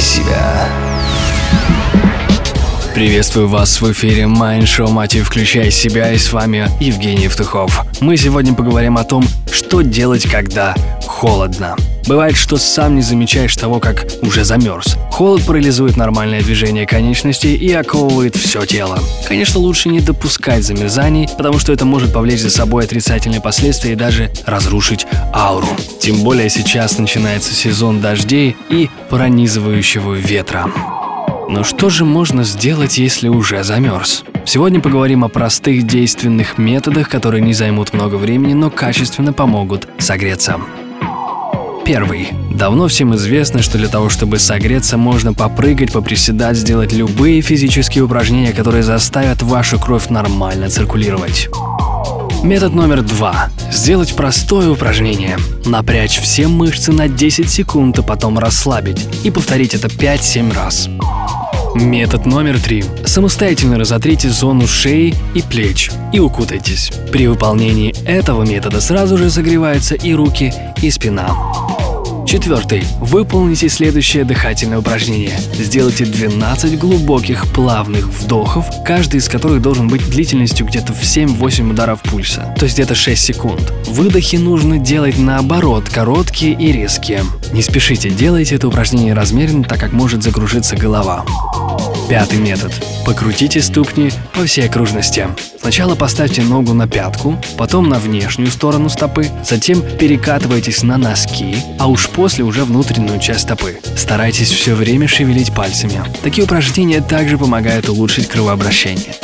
себя. Приветствую вас в эфире Mind Show Мотив Включай себя и с вами Евгений Евтухов. Мы сегодня поговорим о том, что делать, когда холодно. Бывает, что сам не замечаешь того, как уже замерз. Холод парализует нормальное движение конечностей и оковывает все тело. Конечно, лучше не допускать замерзаний, потому что это может повлечь за собой отрицательные последствия и даже разрушить ауру. Тем более сейчас начинается сезон дождей и пронизывающего ветра. Но что же можно сделать, если уже замерз? Сегодня поговорим о простых действенных методах, которые не займут много времени, но качественно помогут согреться. Первый. Давно всем известно, что для того, чтобы согреться, можно попрыгать, поприседать, сделать любые физические упражнения, которые заставят вашу кровь нормально циркулировать. Метод номер два. Сделать простое упражнение. Напрячь все мышцы на 10 секунд, а потом расслабить. И повторить это 5-7 раз. Метод номер три. Самостоятельно разотрите зону шеи и плеч и укутайтесь. При выполнении этого метода сразу же согреваются и руки, и спина. Четвертый. Выполните следующее дыхательное упражнение. Сделайте 12 глубоких плавных вдохов, каждый из которых должен быть длительностью где-то в 7-8 ударов пульса, то есть где-то 6 секунд. Выдохи нужно делать наоборот, короткие и резкие. Не спешите, делайте это упражнение размеренно, так как может закружиться голова. Пятый метод. Покрутите ступни по всей окружности. Сначала поставьте ногу на пятку, потом на внешнюю сторону стопы, затем перекатывайтесь на носки, а уж после уже внутреннюю часть стопы. Старайтесь все время шевелить пальцами. Такие упражнения также помогают улучшить кровообращение.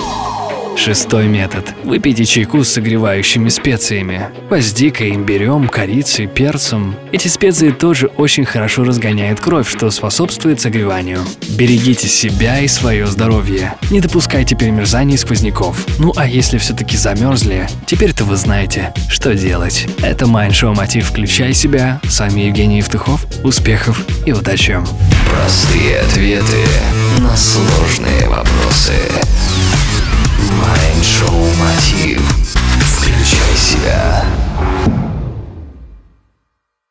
Шестой метод. Выпейте чайку с согревающими специями. Гвоздикой, имбирем, корицей, перцем. Эти специи тоже очень хорошо разгоняют кровь, что способствует согреванию. Берегите себя и свое здоровье. Не допускайте перемерзаний и сквозняков. Ну а если все-таки замерзли, теперь-то вы знаете, что делать. Это Майндшоу Мотив «Включай себя». С вами Евгений Евтухов. Успехов и удачи! Простые ответы на сложные вопросы. Майндшоу Мотив. Включай себя.